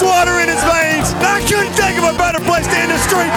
water in his veins. I couldn't think of a better place to end the street